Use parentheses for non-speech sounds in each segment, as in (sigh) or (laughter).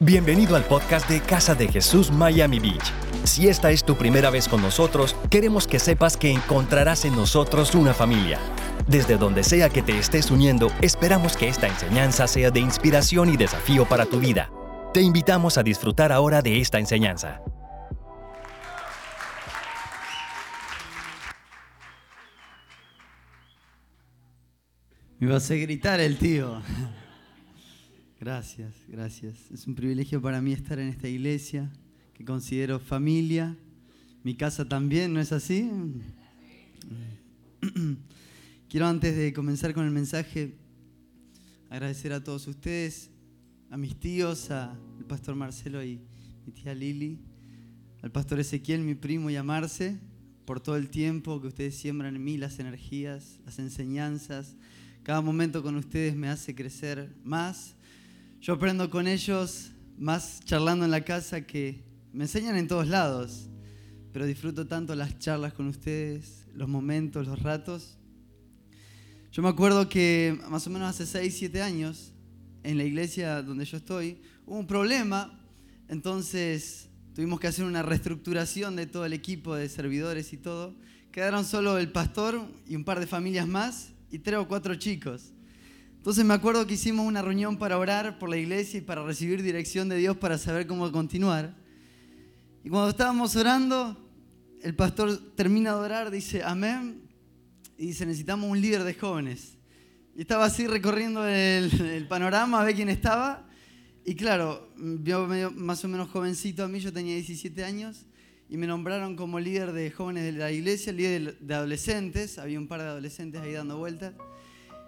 Bienvenido al podcast de Casa de Jesús Miami Beach. Si esta es tu primera vez con nosotros, queremos que sepas que encontrarás en nosotros una familia. Desde donde sea que te estés uniendo, esperamos que esta enseñanza sea de inspiración y desafío para tu vida. Te invitamos a disfrutar ahora de esta enseñanza. Me vas a gritar el tío. Gracias, gracias. Es un privilegio para mí estar en esta iglesia que considero familia. Mi casa también, ¿no es así? (clears throat) Quiero antes de comenzar con el mensaje agradecer a todos ustedes, a mis tíos, al pastor Marcelo y mi tía Lili, al pastor Ezequiel, mi primo y a Marce, por todo el tiempo que ustedes siembran en mí, las energías, las enseñanzas. Cada momento con ustedes me hace crecer más yo aprendo con ellos más charlando en la casa que me enseñan en todos lados, pero disfruto tanto las charlas con ustedes, los momentos, los ratos. Yo me acuerdo que más o menos hace 6, 7 años, en la iglesia donde yo estoy, hubo un problema, entonces tuvimos que hacer una reestructuración de todo el equipo de servidores y todo. Quedaron solo el pastor y un par de familias más y tres o cuatro chicos. Entonces me acuerdo que hicimos una reunión para orar por la iglesia y para recibir dirección de Dios para saber cómo continuar. Y cuando estábamos orando, el pastor termina de orar, dice amén, y dice necesitamos un líder de jóvenes. Y estaba así recorriendo el, panorama a ver quién estaba. Y claro, medio, más o menos jovencito a mí, yo tenía 17 años, y me nombraron como líder de jóvenes de la iglesia, líder de adolescentes, había un par de adolescentes ahí dando vueltas.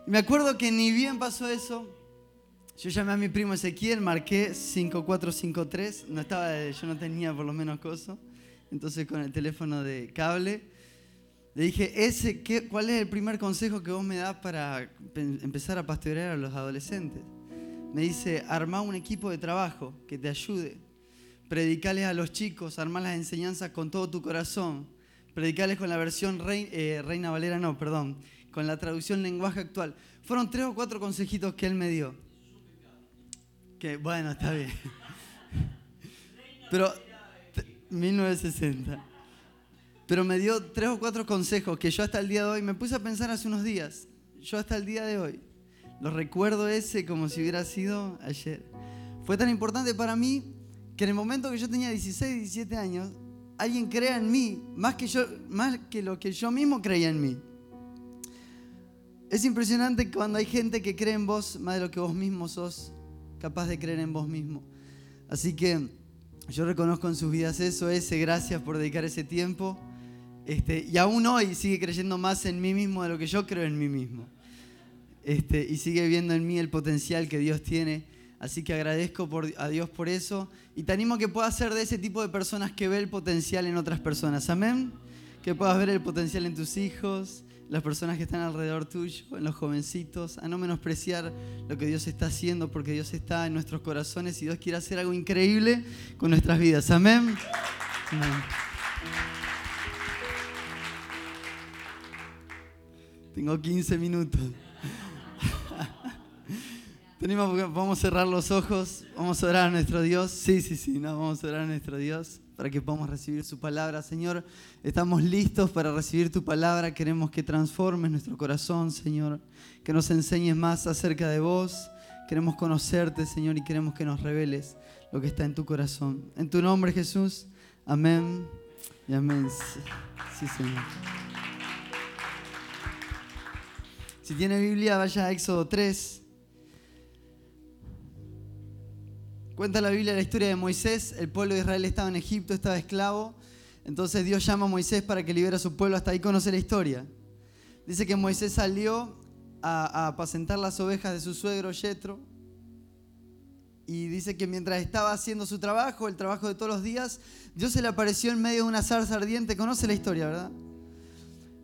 Me acuerdo que ni bien pasó eso, yo llamé a mi primo Ezequiel, marqué 5453, no estaba, yo no tenía por lo menos coso, entonces con el teléfono de cable, le dije, ese, ¿qué, ¿cuál es el primer consejo que vos me das para empezar a pastorear a los adolescentes? Me dice, armá un equipo de trabajo que te ayude, predicales a los chicos, armá las enseñanzas con todo tu corazón, predicales con la versión eh, Reina Valera, no, perdón, con la traducción lenguaje actual. Fueron tres o cuatro consejitos que él me dio. Que bueno, está bien. Pero 1960. Pero me dio tres o cuatro consejos que yo hasta el día de hoy me puse a pensar hace unos días. Yo hasta el día de hoy lo recuerdo ese como si hubiera sido ayer. Fue tan importante para mí que en el momento que yo tenía 16, 17 años, alguien crea en mí más que yo, más que lo que yo mismo creía en mí. Es impresionante cuando hay gente que cree en vos más de lo que vos mismo sos capaz de creer en vos mismo. Así que yo reconozco en sus vidas eso, ese, gracias por dedicar ese tiempo. Este, y aún hoy sigue creyendo más en mí mismo de lo que yo creo en mí mismo. Este, y sigue viendo en mí el potencial que Dios tiene. Así que agradezco a Dios por eso. Y te animo que puedas ser de ese tipo de personas que ve el potencial en otras personas. Amén. Que puedas ver el potencial en tus hijos, las personas que están alrededor tuyo, en los jovencitos, a no menospreciar lo que Dios está haciendo, porque Dios está en nuestros corazones y Dios quiere hacer algo increíble con nuestras vidas. Amén. Tengo 15 minutos. (laughs) Vamos a cerrar los ojos, vamos a orar a nuestro Dios. Sí, sí, sí, no, vamos a orar a nuestro Dios para que podamos recibir su palabra. Señor, estamos listos para recibir tu palabra. Queremos que transformes nuestro corazón, Señor. Que nos enseñes más acerca de vos. Queremos conocerte, Señor, y queremos que nos reveles lo que está en tu corazón. En tu nombre, Jesús. Amén y amén. Sí, Señor. Si tiene Biblia, vaya a Éxodo 3. Cuenta la Biblia la historia de Moisés. El pueblo de Israel estaba en Egipto, estaba esclavo. Entonces Dios llama a Moisés para que libere a su pueblo. Hasta ahí conoce la historia. Dice que Moisés salió a, apacentar las ovejas de su suegro Yetro. Y dice que mientras estaba haciendo su trabajo, el trabajo de todos los días, Dios se le apareció en medio de una zarza ardiente. Conoce la historia, ¿verdad?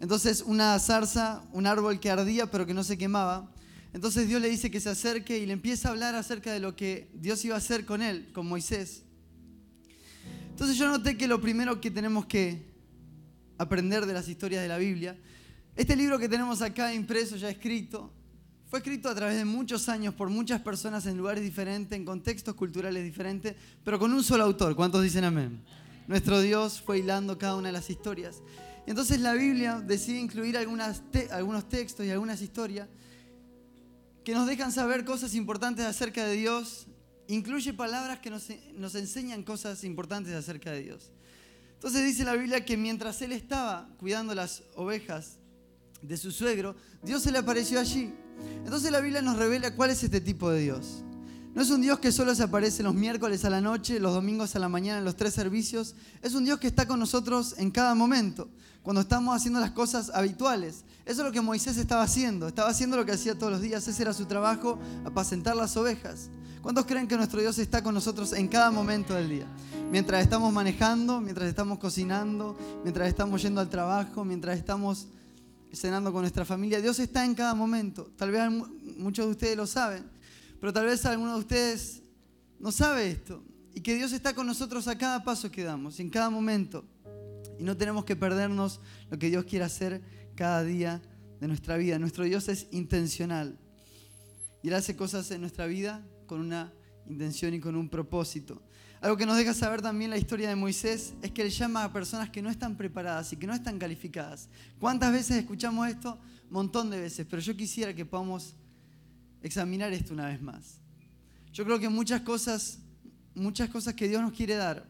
Entonces una zarza, un árbol que ardía pero que no se quemaba. Entonces Dios le dice que se acerque y le empieza a hablar acerca de lo que Dios iba a hacer con él, con Moisés. Entonces yo noté que lo primero que tenemos que aprender de las historias de la Biblia, este libro que tenemos acá impreso, ya escrito, fue escrito a través de muchos años por muchas personas en lugares diferentes, en contextos culturales diferentes, pero con un solo autor. ¿Cuántos dicen amén? Nuestro Dios fue hilando cada una de las historias. Entonces la Biblia decide incluir algunos textos y algunas historias que nos dejan saber cosas importantes acerca de Dios. Incluye palabras que nos, nos enseñan cosas importantes acerca de Dios. Entonces dice la Biblia que mientras él estaba cuidando las ovejas de su suegro, Dios se le apareció allí. Entonces la Biblia nos revela cuál es este tipo de Dios. No es un Dios que solo se aparece los miércoles a la noche, los domingos a la mañana en los tres servicios. Es un Dios que está con nosotros en cada momento, cuando estamos haciendo las cosas habituales. Eso es lo que Moisés estaba haciendo. Estaba haciendo lo que hacía todos los días. Ese era su trabajo, apacentar las ovejas. ¿Cuántos creen que nuestro Dios está con nosotros en cada momento del día? Mientras estamos manejando, mientras estamos cocinando, mientras estamos yendo al trabajo, mientras estamos cenando con nuestra familia. Dios está en cada momento. Tal vez muchos de ustedes lo saben, pero tal vez alguno de ustedes no sabe esto. Y que Dios está con nosotros a cada paso que damos, en cada momento. Y no tenemos que perdernos lo que Dios quiere hacer cada día de nuestra vida. Nuestro Dios es intencional. Y Él hace cosas en nuestra vida con una intención y con un propósito. Algo que nos deja saber también la historia de Moisés es que él llama a personas que no están preparadas y que no están calificadas. ¿Cuántas veces escuchamos esto? Montón de veces, pero yo quisiera que podamos examinar esto una vez más. Yo creo que muchas cosas, muchas cosas que Dios nos quiere dar,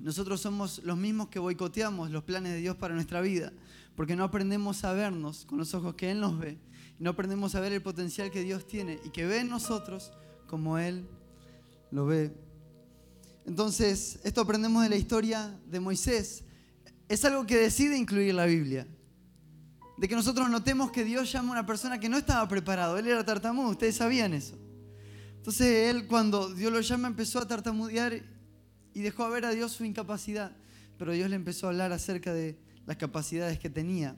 nosotros somos los mismos que boicoteamos los planes de Dios para nuestra vida, porque no aprendemos a vernos con los ojos que Él nos ve, y no aprendemos a ver el potencial que Dios tiene y que ve en nosotros como Él lo ve entonces, esto aprendemos de la historia de Moisés. Es algo que decide incluir la Biblia. De que nosotros notemos que Dios llama a una persona que no estaba preparado. Él era tartamudo, ustedes sabían eso. Entonces él cuando Dios lo llama empezó a tartamudear y dejó a ver a Dios su incapacidad. Pero Dios le empezó a hablar acerca de las capacidades que tenía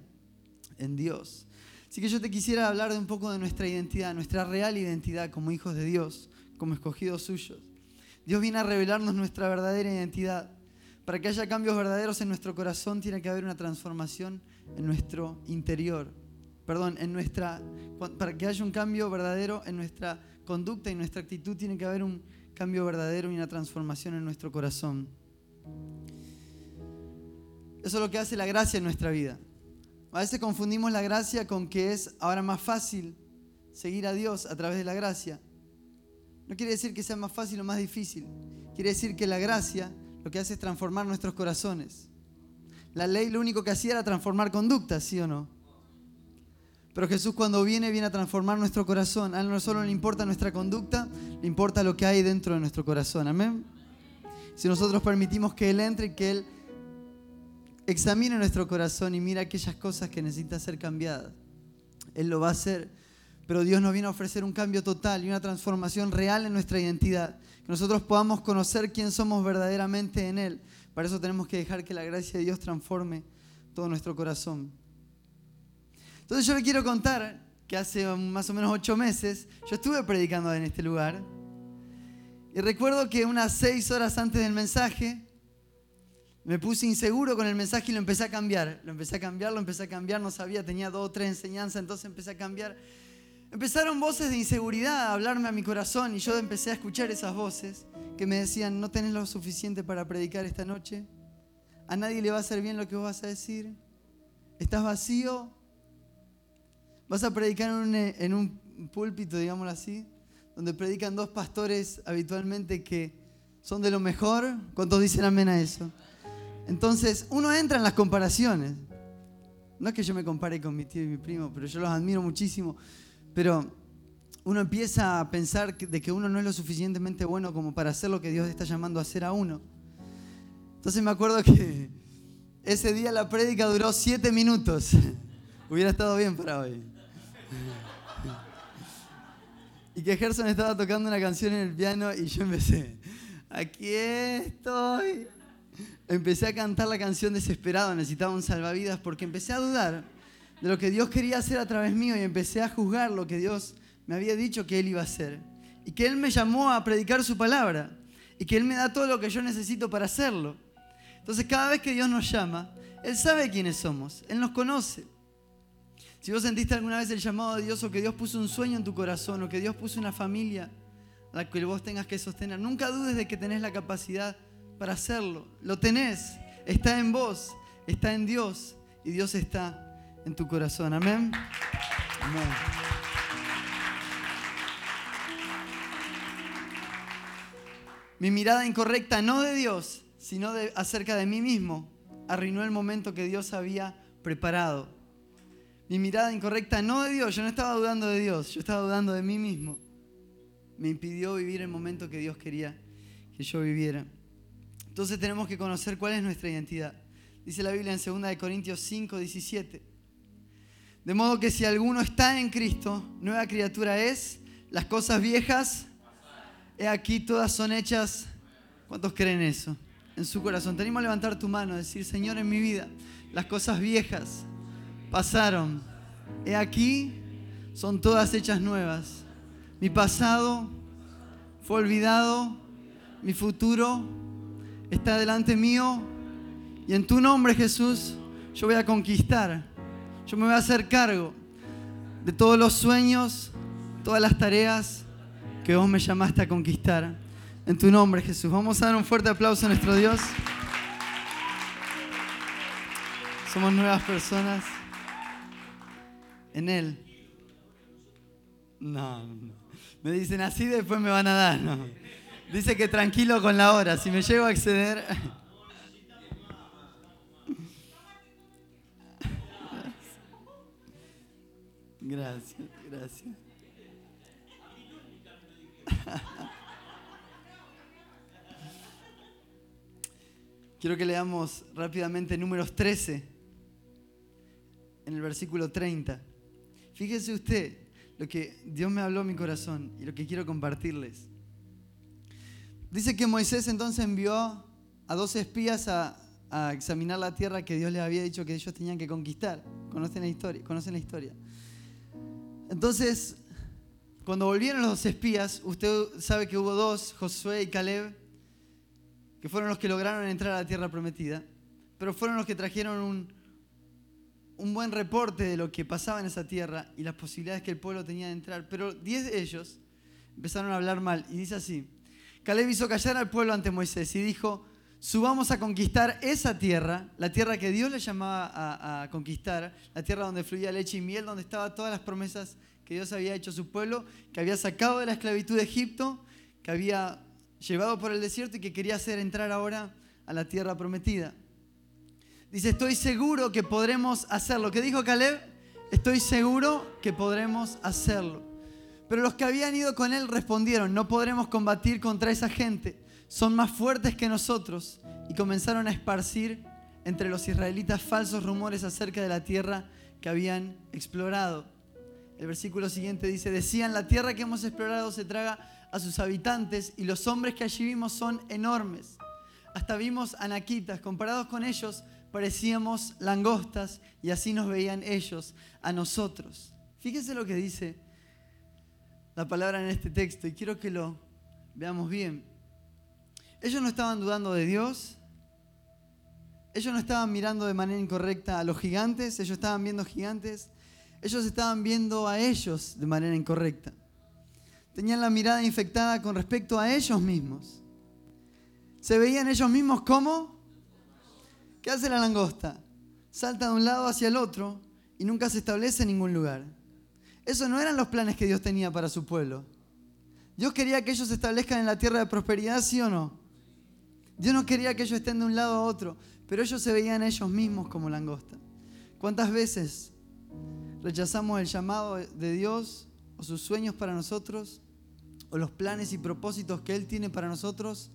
en Dios. Así que yo te quisiera hablar de un poco de nuestra identidad, nuestra real identidad como hijos de Dios, como escogidos suyos. Dios viene a revelarnos nuestra verdadera identidad. Para que haya cambios verdaderos en nuestro corazón tiene que haber una transformación en nuestro interior. Perdón, en nuestra para que haya un cambio verdadero en nuestra conducta y nuestra actitud tiene que haber un cambio verdadero y una transformación en nuestro corazón. Eso es lo que hace la gracia en nuestra vida. A veces confundimos la gracia con que es ahora más fácil seguir a Dios a través de la gracia. No quiere decir que sea más fácil o más difícil. Quiere decir que la gracia lo que hace es transformar nuestros corazones. La ley lo único que hacía era transformar conductas, ¿sí o no? Pero Jesús cuando viene, viene a transformar nuestro corazón. A Él no solo le importa nuestra conducta, le importa lo que hay dentro de nuestro corazón. Amén. Si nosotros permitimos que Él entre y que Él examine nuestro corazón y mire aquellas cosas que necesitan ser cambiadas, Él lo va a hacer pero Dios nos viene a ofrecer un cambio total y una transformación real en nuestra identidad. Que nosotros podamos conocer quién somos verdaderamente en Él. Para eso tenemos que dejar que la gracia de Dios transforme todo nuestro corazón. Entonces yo le quiero contar que hace más o menos ocho meses yo estuve predicando en este lugar. Y recuerdo que unas seis horas antes del mensaje me puse inseguro con el mensaje y lo empecé a cambiar. Lo empecé a cambiar, lo empecé a cambiar, no sabía, tenía dos o tres enseñanzas, entonces empecé a cambiar. Empezaron voces de inseguridad a hablarme a mi corazón y yo empecé a escuchar esas voces que me decían, no tenés lo suficiente para predicar esta noche, a nadie le va a hacer bien lo que vos vas a decir, estás vacío, vas a predicar en un, en un púlpito, digámoslo así, donde predican dos pastores habitualmente que son de lo mejor, ¿cuántos dicen amén a eso? Entonces uno entra en las comparaciones. No es que yo me compare con mi tío y mi primo, pero yo los admiro muchísimo. Pero uno empieza a pensar de que uno no es lo suficientemente bueno como para hacer lo que Dios está llamando a hacer a uno. Entonces me acuerdo que ese día la prédica duró siete minutos. (laughs) Hubiera estado bien para hoy. Y que Gerson estaba tocando una canción en el piano y yo empecé, aquí estoy. Empecé a cantar la canción desesperado, necesitaba un salvavidas porque empecé a dudar de lo que Dios quería hacer a través mío y empecé a juzgar lo que Dios me había dicho que Él iba a hacer. Y que Él me llamó a predicar su palabra. Y que Él me da todo lo que yo necesito para hacerlo. Entonces cada vez que Dios nos llama, Él sabe quiénes somos. Él nos conoce. Si vos sentiste alguna vez el llamado de Dios o que Dios puso un sueño en tu corazón o que Dios puso una familia a la que vos tengas que sostener, nunca dudes de que tenés la capacidad para hacerlo. Lo tenés, está en vos, está en Dios y Dios está en tu corazón. Amén. Mi mirada incorrecta, no de Dios, sino de, acerca de mí mismo, arruinó el momento que Dios había preparado. Mi mirada incorrecta, no de Dios, yo no estaba dudando de Dios, yo estaba dudando de mí mismo. Me impidió vivir el momento que Dios quería que yo viviera. Entonces tenemos que conocer cuál es nuestra identidad. Dice la Biblia en 2 Corintios 5, 17. De modo que si alguno está en Cristo, nueva criatura es, las cosas viejas He aquí todas son hechas. ¿Cuántos creen eso? En su corazón. Tenemos a levantar tu mano, decir, Señor, en mi vida, las cosas viejas pasaron. He aquí, son todas hechas nuevas. Mi pasado fue olvidado, mi futuro está delante mío y en tu nombre, Jesús, yo voy a conquistar. Yo me voy a hacer cargo de todos los sueños, todas las tareas que vos me llamaste a conquistar. En tu nombre, Jesús. Vamos a dar un fuerte aplauso a nuestro Dios. Somos nuevas personas en Él. No, no. Me dicen así, después me van a dar. Dice que tranquilo con la hora. Si me llego a acceder. Gracias, gracias. (laughs) Quiero que leamos rápidamente números 13, en el versículo 30. Fíjese usted lo que Dios me habló en mi corazón y lo que quiero compartirles. Dice que Moisés entonces envió a dos espías a, a examinar la tierra que Dios les había dicho que ellos tenían que conquistar. Conocen la historia. Conocen la historia. Entonces cuando volvieron los espías, usted sabe que hubo dos, Josué y Caleb, que fueron los que lograron entrar a la tierra prometida, pero fueron los que trajeron un, un buen reporte de lo que pasaba en esa tierra y las posibilidades que el pueblo tenía de entrar. Pero diez de ellos empezaron a hablar mal y dice así, Caleb hizo callar al pueblo ante Moisés y dijo, subamos a conquistar esa tierra, la tierra que Dios le llamaba a, conquistar, la tierra donde fluía leche y miel, donde estaban todas las promesas que Dios había hecho a su pueblo, que había sacado de la esclavitud de Egipto, que había llevado por el desierto y que quería hacer entrar ahora a la tierra prometida. Dice, estoy seguro que podremos hacerlo. ¿Qué dijo Caleb? Estoy seguro que podremos hacerlo. Pero los que habían ido con él respondieron, no podremos combatir contra esa gente. Son más fuertes que nosotros. Y comenzaron a esparcir entre los israelitas falsos rumores acerca de la tierra que habían explorado. El versículo siguiente dice, decían, la tierra que hemos explorado se traga a sus habitantes y los hombres que allí vimos son enormes. Hasta vimos anaquitas, comparados con ellos parecíamos langostas y así nos veían ellos a nosotros. Fíjense lo que dice la palabra en este texto y quiero que lo veamos bien. Ellos no estaban dudando de Dios, ellos no estaban mirando de manera incorrecta a los gigantes, ellos estaban viendo gigantes ellos estaban viendo a ellos de manera incorrecta. Tenían la mirada infectada con respecto a ellos mismos. Se veían ellos mismos como... ¿Qué hace la langosta? Salta de un lado hacia el otro y nunca se establece en ningún lugar. Esos no eran los planes que Dios tenía para su pueblo. Dios quería que ellos se establezcan en la tierra de prosperidad, ¿sí o no? Dios no quería que ellos estén de un lado a otro, pero ellos se veían ellos mismos como langosta. ¿Cuántas veces rechazamos el llamado de Dios o sus sueños para nosotros o los planes y propósitos que Él tiene para nosotros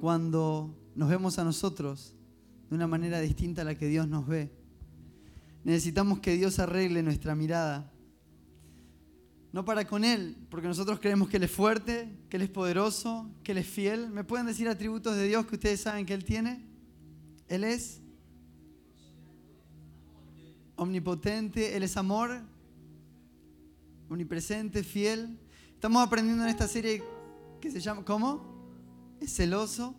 cuando nos vemos a nosotros de una manera distinta a la que Dios nos ve. Necesitamos que Dios arregle nuestra mirada. No para con Él, porque nosotros creemos que Él es fuerte, que Él es poderoso, que Él es fiel. ¿Me pueden decir atributos de Dios que ustedes saben que Él tiene? Él es omnipotente, Él es amor, omnipresente, fiel. Estamos aprendiendo en esta serie que se llama, ¿cómo? Es celoso.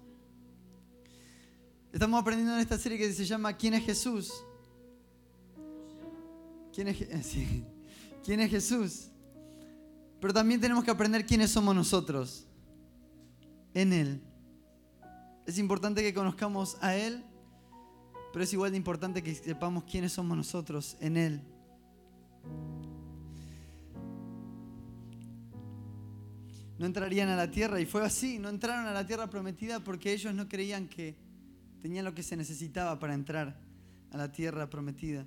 Estamos aprendiendo en esta serie que se llama ¿Quién es Jesús? quién es, (laughs) quién es Jesús. Pero también tenemos que aprender quiénes somos nosotros en Él. Es importante que conozcamos a Él, pero es igual de importante que sepamos quiénes somos nosotros en Él. No entrarían a la tierra y fue así, no entraron a la tierra prometida porque ellos no creían que tenían lo que se necesitaba para entrar a la tierra prometida.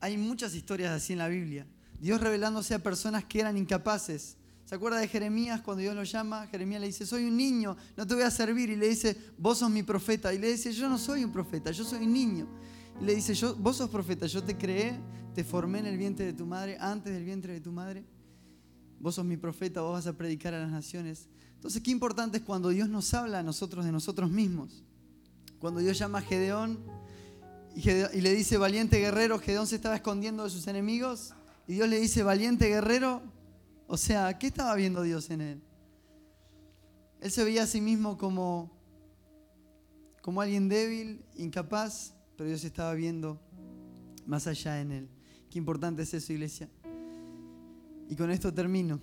Hay muchas historias así en la Biblia. Dios revelándose a personas que eran incapaces. ¿Se acuerda de Jeremías cuando Dios lo llama? Jeremías le dice, soy un niño, no te voy a servir. Y le dice, vos sos mi profeta. Y le dice, yo no soy un profeta, yo soy un niño. Y le dice, yo, vos sos profeta, yo te creé, te formé en el vientre de tu madre, antes del vientre de tu madre. Vos sos mi profeta, vos vas a predicar a las naciones. Entonces, qué importante es cuando Dios nos habla a nosotros de nosotros mismos. Cuando Dios llama a Gedeón y, le dice, valiente guerrero, Gedeón se estaba escondiendo de sus enemigos. Y Dios le dice, valiente guerrero. O sea, ¿qué estaba viendo Dios en él? Él se veía a sí mismo como, como alguien débil, incapaz, pero Dios estaba viendo más allá en él. Qué importante es eso, iglesia. Y con esto termino.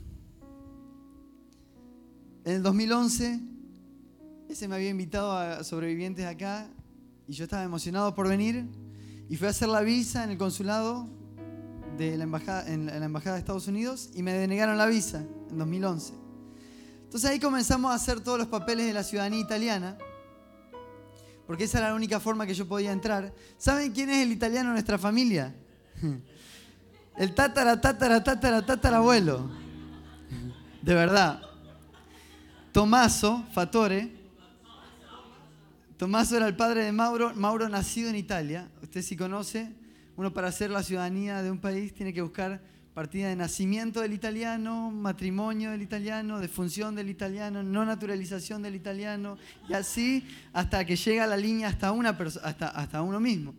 En el 2011, ese me había invitado a sobrevivientes acá y yo estaba emocionado por venir y fui a hacer la visa en el consulado de la embajada, en la embajada de Estados Unidos y me denegaron la visa en 2011. Entonces ahí comenzamos a hacer todos los papeles de la ciudadanía italiana, porque esa era la única forma que yo podía entrar. ¿Saben quién es el italiano en nuestra familia? (laughs) El tatara, tatara, tatara, tatara abuelo. De verdad. Tomaso Fatore Tomaso era el padre de Mauro, Mauro nacido en Italia. Usted sí conoce, uno para hacer la ciudadanía de un país tiene que buscar partida de nacimiento del italiano, matrimonio del italiano, defunción del italiano, no naturalización del italiano, y así hasta que llega la línea hasta, una hasta, hasta uno mismo.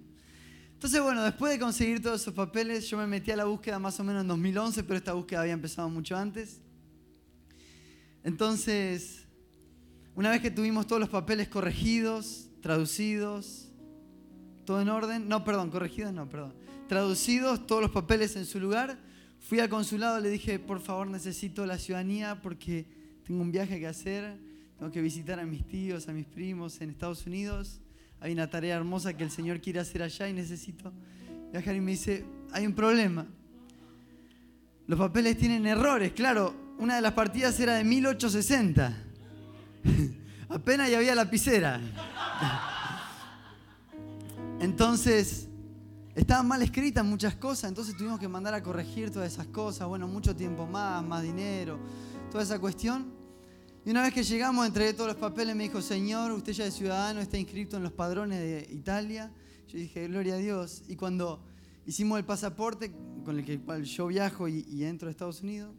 Entonces, bueno, después de conseguir todos esos papeles, yo me metí a la búsqueda más o menos en 2011, pero esta búsqueda había empezado mucho antes. Entonces, una vez que tuvimos todos los papeles corregidos, traducidos, todo en orden, no, perdón, corregidos, no, perdón, traducidos, todos los papeles en su lugar, fui al consulado, le dije, por favor, necesito la ciudadanía porque tengo un viaje que hacer, tengo que visitar a mis tíos, a mis primos en Estados Unidos, hay una tarea hermosa que el Señor quiere hacer allá y necesito viajar y me dice, hay un problema. Los papeles tienen errores, claro, una de las partidas era de 1860. (laughs) Apenas ya había lapicera. Entonces, estaban mal escritas muchas cosas, entonces tuvimos que mandar a corregir todas esas cosas. Bueno, mucho tiempo más, más dinero, toda esa cuestión. Y una vez que llegamos, entregué todos los papeles, me dijo, Señor, usted ya es ciudadano, está inscrito en los padrones de Italia. Yo dije, gloria a Dios. Y cuando hicimos el pasaporte con el que yo viajo y, y entro a Estados Unidos,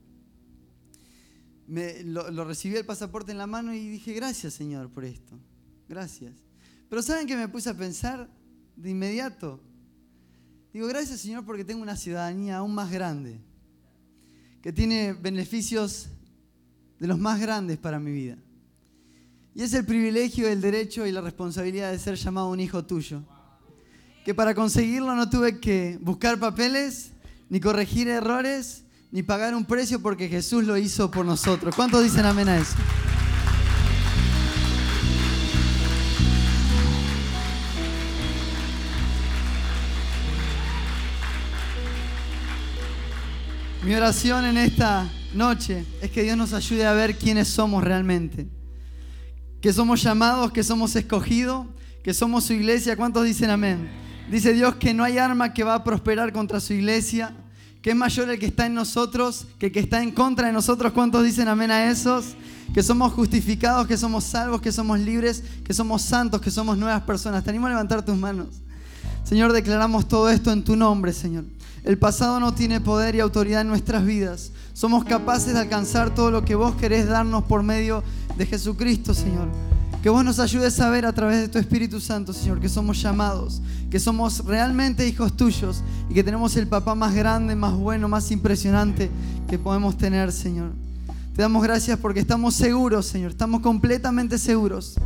me, lo, recibí el pasaporte en la mano y dije, gracias Señor por esto, gracias. Pero ¿saben que me puse a pensar de inmediato? Digo, gracias Señor porque tengo una ciudadanía aún más grande, que tiene beneficios de los más grandes para mi vida. Y es el privilegio, el derecho y la responsabilidad de ser llamado un hijo tuyo. Que para conseguirlo no tuve que buscar papeles, ni corregir errores, ni pagar un precio porque Jesús lo hizo por nosotros. ¿Cuántos dicen amén a eso? Mi oración en esta noche es que Dios nos ayude a ver quiénes somos realmente. Que somos llamados, que somos escogidos, que somos su iglesia. ¿Cuántos dicen amén? Dice Dios que no hay arma que va a prosperar contra su iglesia que es mayor el que está en nosotros que el que está en contra de nosotros. ¿Cuántos dicen amén a esos? Que somos justificados, que somos salvos, que somos libres, que somos santos, que somos nuevas personas. Te animo a levantar tus manos. Señor, declaramos todo esto en tu nombre, Señor. El pasado no tiene poder y autoridad en nuestras vidas. Somos capaces de alcanzar todo lo que vos querés darnos por medio de Jesucristo, Señor. Que vos nos ayudes a ver a través de tu Espíritu Santo, Señor, que somos llamados, que somos realmente hijos tuyos y que tenemos el papá más grande, más bueno, más impresionante que podemos tener, Señor. Te damos gracias porque estamos seguros, Señor, estamos completamente seguros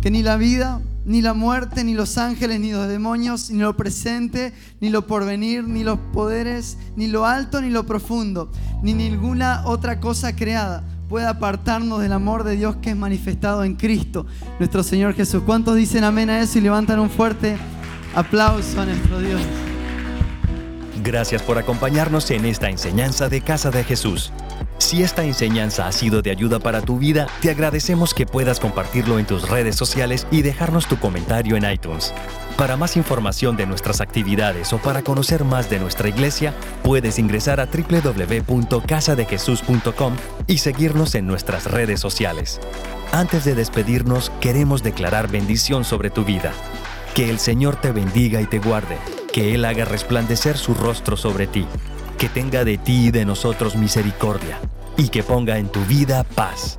que ni la vida, ni la muerte, ni los ángeles, ni los demonios, ni lo presente, ni lo porvenir, ni los poderes, ni lo alto, ni lo profundo, ni ninguna otra cosa creada puede apartarnos del amor de Dios que es manifestado en Cristo, nuestro Señor Jesús. ¿Cuántos dicen amén a eso y levantan un fuerte aplauso a nuestro Dios? Gracias por acompañarnos en esta enseñanza de Casa de Jesús. Si esta enseñanza ha sido de ayuda para tu vida, te agradecemos que puedas compartirlo en tus redes sociales y dejarnos tu comentario en iTunes. Para más información de nuestras actividades o para conocer más de nuestra iglesia, puedes ingresar a www.casadejesús.com y seguirnos en nuestras redes sociales. Antes de despedirnos, queremos declarar bendición sobre tu vida. Que el Señor te bendiga y te guarde, que Él haga resplandecer su rostro sobre ti, que tenga de ti y de nosotros misericordia, y que ponga en tu vida paz.